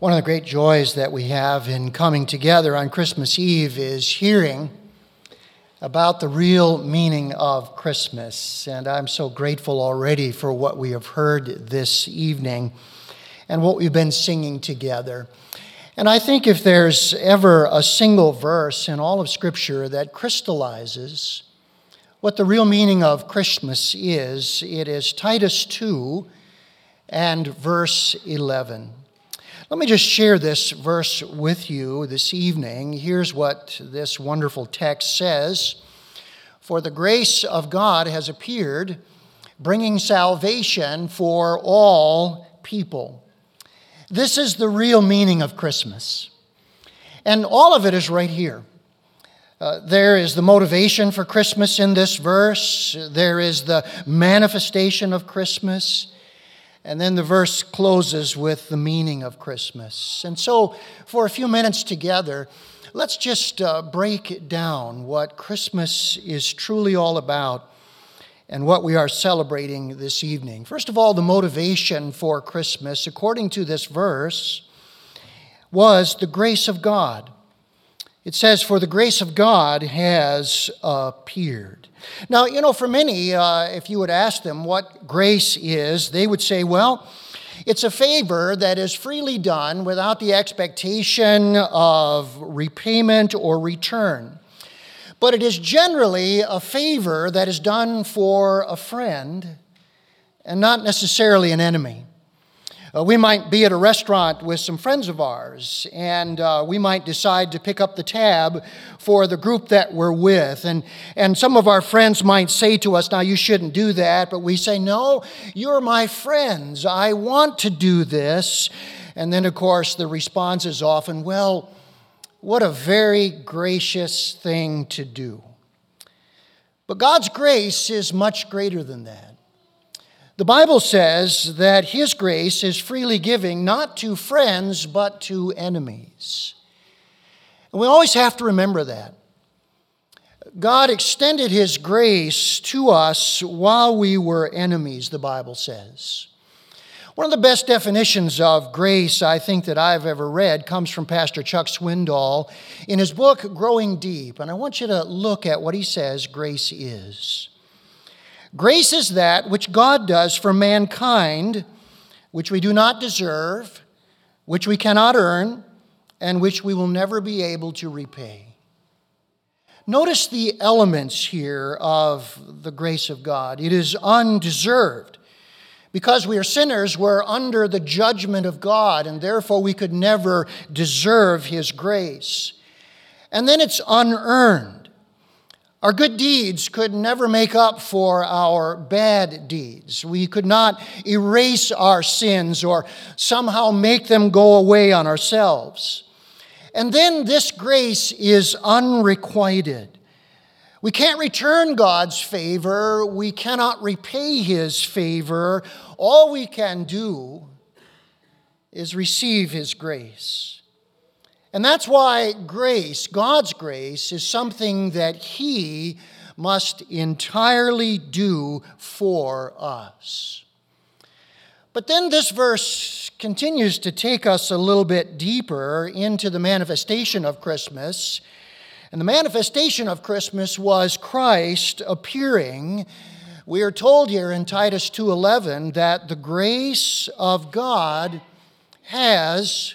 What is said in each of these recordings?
One of the great joys that we have in coming together on Christmas Eve is hearing about the real meaning of Christmas. And I'm so grateful already for what we have heard this evening and what we've been singing together. And I think if there's ever a single verse in all of Scripture that crystallizes what the real meaning of Christmas is, it is Titus 2 and verse 11. Let me just share this verse with you this evening. Here's what this wonderful text says For the grace of God has appeared, bringing salvation for all people. This is the real meaning of Christmas. And all of it is right here. Uh, there is the motivation for Christmas in this verse. There is the manifestation of Christmas. And then the verse closes with the meaning of Christmas. And so, for a few minutes together, let's just uh, break down what Christmas is truly all about and what we are celebrating this evening. First of all, the motivation for Christmas, according to this verse, was the grace of God. It says, For the grace of God has appeared. Now, you know, for many, uh, if you would ask them what grace is, they would say, well, it's a favor that is freely done without the expectation of repayment or return. But it is generally a favor that is done for a friend and not necessarily an enemy. Uh, we might be at a restaurant with some friends of ours, and uh, we might decide to pick up the tab for the group that we're with. And, and some of our friends might say to us, Now, you shouldn't do that. But we say, No, you're my friends. I want to do this. And then, of course, the response is often, Well, what a very gracious thing to do. But God's grace is much greater than that. The Bible says that His grace is freely giving not to friends, but to enemies. And we always have to remember that. God extended His grace to us while we were enemies, the Bible says. One of the best definitions of grace I think that I've ever read comes from Pastor Chuck Swindoll in his book, Growing Deep. And I want you to look at what he says grace is. Grace is that which God does for mankind, which we do not deserve, which we cannot earn, and which we will never be able to repay. Notice the elements here of the grace of God. It is undeserved. Because we are sinners, we're under the judgment of God, and therefore we could never deserve His grace. And then it's unearned. Our good deeds could never make up for our bad deeds. We could not erase our sins or somehow make them go away on ourselves. And then this grace is unrequited. We can't return God's favor, we cannot repay His favor. All we can do is receive His grace. And that's why grace, God's grace, is something that He must entirely do for us. But then this verse continues to take us a little bit deeper into the manifestation of Christmas. And the manifestation of Christmas was Christ appearing. We are told here in Titus 2:11 that the grace of God has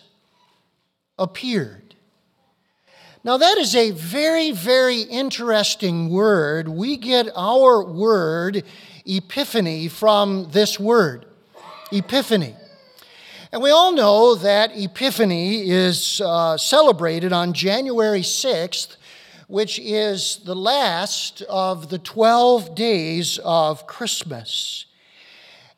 appeared. Now, that is a very, very interesting word. We get our word epiphany from this word, epiphany. And we all know that Epiphany is uh, celebrated on January 6th, which is the last of the 12 days of Christmas.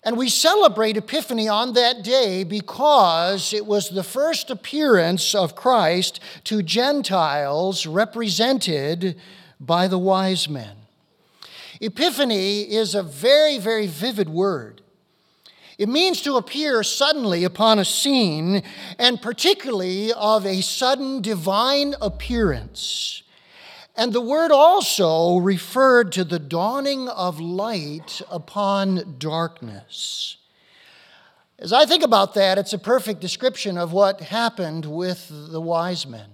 And we celebrate Epiphany on that day because it was the first appearance of Christ to Gentiles represented by the wise men. Epiphany is a very, very vivid word. It means to appear suddenly upon a scene, and particularly of a sudden divine appearance. And the word also referred to the dawning of light upon darkness. As I think about that, it's a perfect description of what happened with the wise men.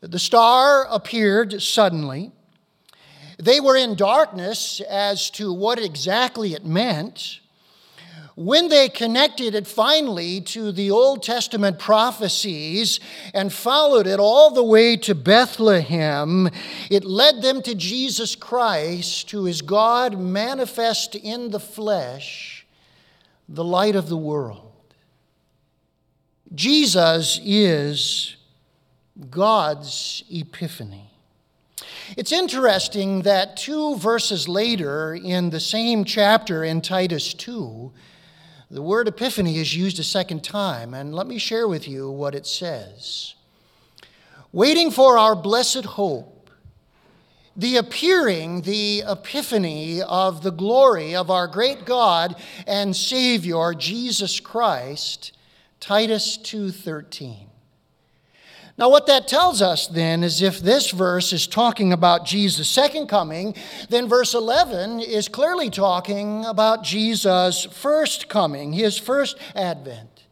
The star appeared suddenly. They were in darkness as to what exactly it meant. When they connected it finally to the Old Testament prophecies and followed it all the way to Bethlehem, it led them to Jesus Christ, who is God manifest in the flesh the light of the world. Jesus is God's epiphany. It's interesting that two verses later in the same chapter in Titus 2, the word epiphany is used a second time, and let me share with you what it says. Waiting for our blessed hope the appearing, the epiphany of the glory of our great God and Savior Jesus Christ, Titus 2:13. Now what that tells us then is if this verse is talking about Jesus' second coming, then verse 11 is clearly talking about Jesus' first coming, his first advent.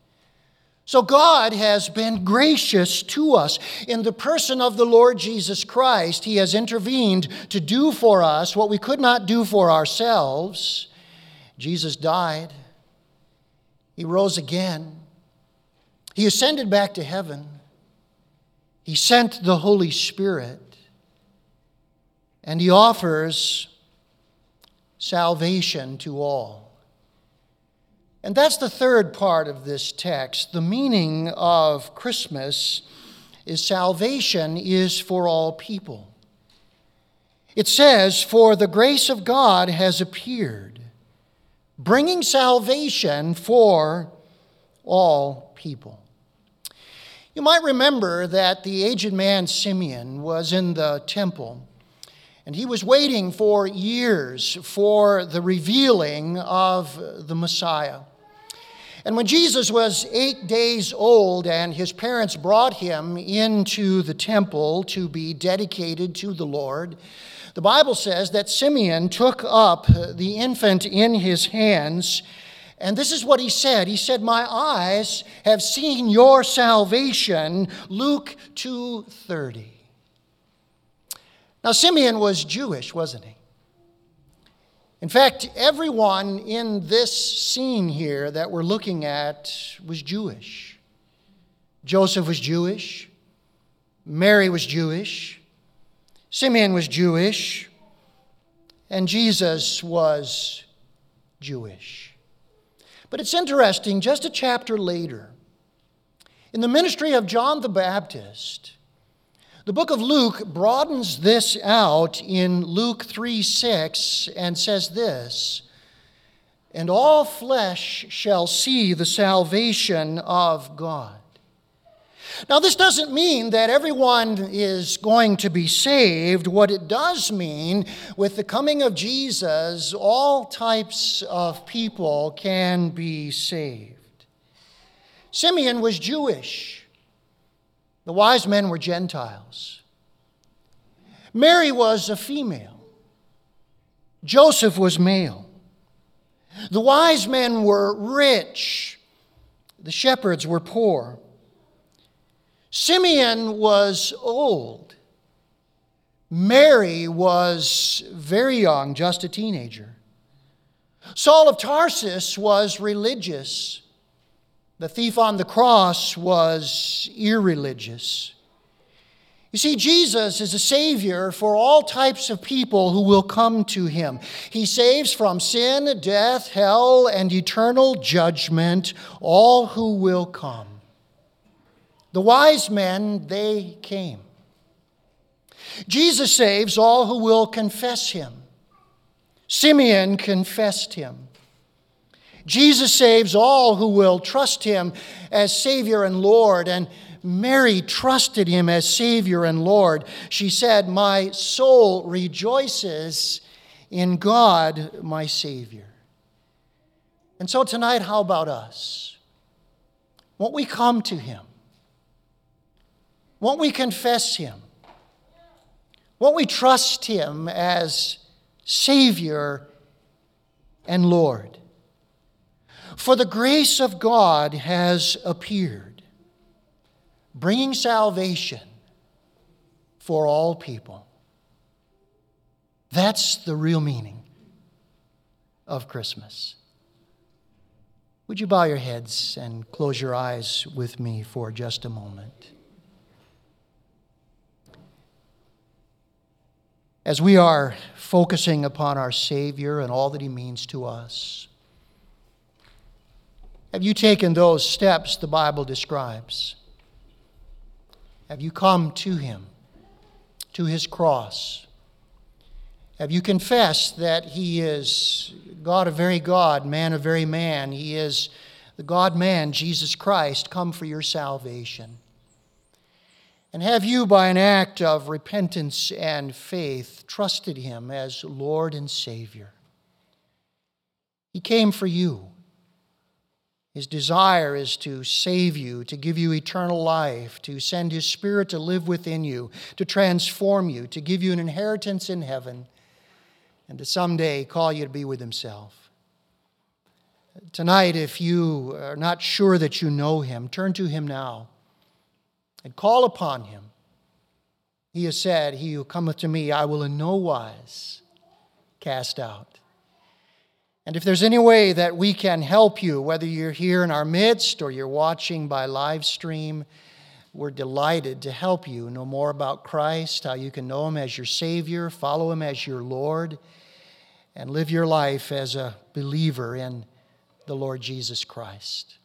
So God has been gracious to us. In the person of the Lord Jesus Christ, He has intervened to do for us what we could not do for ourselves. Jesus died, He rose again, He ascended back to heaven, He sent the Holy Spirit, and He offers salvation to all. And that's the third part of this text. The meaning of Christmas is salvation is for all people. It says, For the grace of God has appeared, bringing salvation for all people. You might remember that the aged man Simeon was in the temple and he was waiting for years for the revealing of the Messiah. And when Jesus was eight days old and his parents brought him into the temple to be dedicated to the Lord, the Bible says that Simeon took up the infant in his hands. And this is what he said. He said, My eyes have seen your salvation. Luke 2:30. Now, Simeon was Jewish, wasn't he? In fact, everyone in this scene here that we're looking at was Jewish. Joseph was Jewish. Mary was Jewish. Simeon was Jewish. And Jesus was Jewish. But it's interesting, just a chapter later, in the ministry of John the Baptist, the book of Luke broadens this out in Luke 3 6 and says this And all flesh shall see the salvation of God. Now, this doesn't mean that everyone is going to be saved. What it does mean, with the coming of Jesus, all types of people can be saved. Simeon was Jewish. The wise men were Gentiles. Mary was a female. Joseph was male. The wise men were rich. The shepherds were poor. Simeon was old. Mary was very young, just a teenager. Saul of Tarsus was religious. The thief on the cross was irreligious. You see, Jesus is a Savior for all types of people who will come to Him. He saves from sin, death, hell, and eternal judgment all who will come. The wise men, they came. Jesus saves all who will confess Him. Simeon confessed Him. Jesus saves all who will trust him as Savior and Lord. And Mary trusted him as Savior and Lord. She said, My soul rejoices in God, my Savior. And so tonight, how about us? Won't we come to him? Won't we confess him? Won't we trust him as Savior and Lord? For the grace of God has appeared, bringing salvation for all people. That's the real meaning of Christmas. Would you bow your heads and close your eyes with me for just a moment? As we are focusing upon our Savior and all that He means to us, have you taken those steps the Bible describes? Have you come to Him, to His cross? Have you confessed that He is God of very God, man of very man? He is the God man, Jesus Christ, come for your salvation. And have you, by an act of repentance and faith, trusted Him as Lord and Savior? He came for you. His desire is to save you, to give you eternal life, to send His Spirit to live within you, to transform you, to give you an inheritance in heaven and to someday call you to be with Himself. Tonight, if you are not sure that you know Him, turn to Him now and call upon Him. He has said, He who cometh to me, I will in no wise cast out. And if there's any way that we can help you, whether you're here in our midst or you're watching by live stream, we're delighted to help you know more about Christ, how you can know Him as your Savior, follow Him as your Lord and live your life as a believer in the Lord Jesus Christ.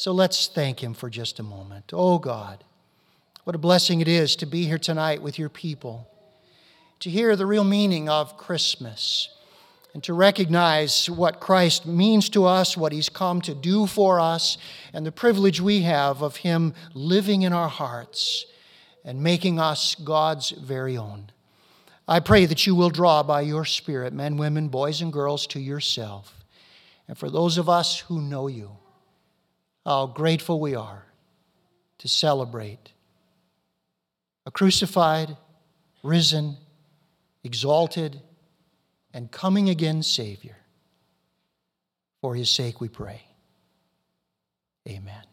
So let's thank Him for just a moment. Oh God, what a blessing it is to be here tonight with your people, to hear the real meaning of Christmas, and to recognize what Christ means to us, what He's come to do for us, and the privilege we have of Him living in our hearts and making us God's very own. I pray that you will draw by your Spirit men, women, boys, and girls to yourself. And for those of us who know you, how grateful we are to celebrate a crucified, risen, exalted, and coming again Savior. For his sake we pray. Amen.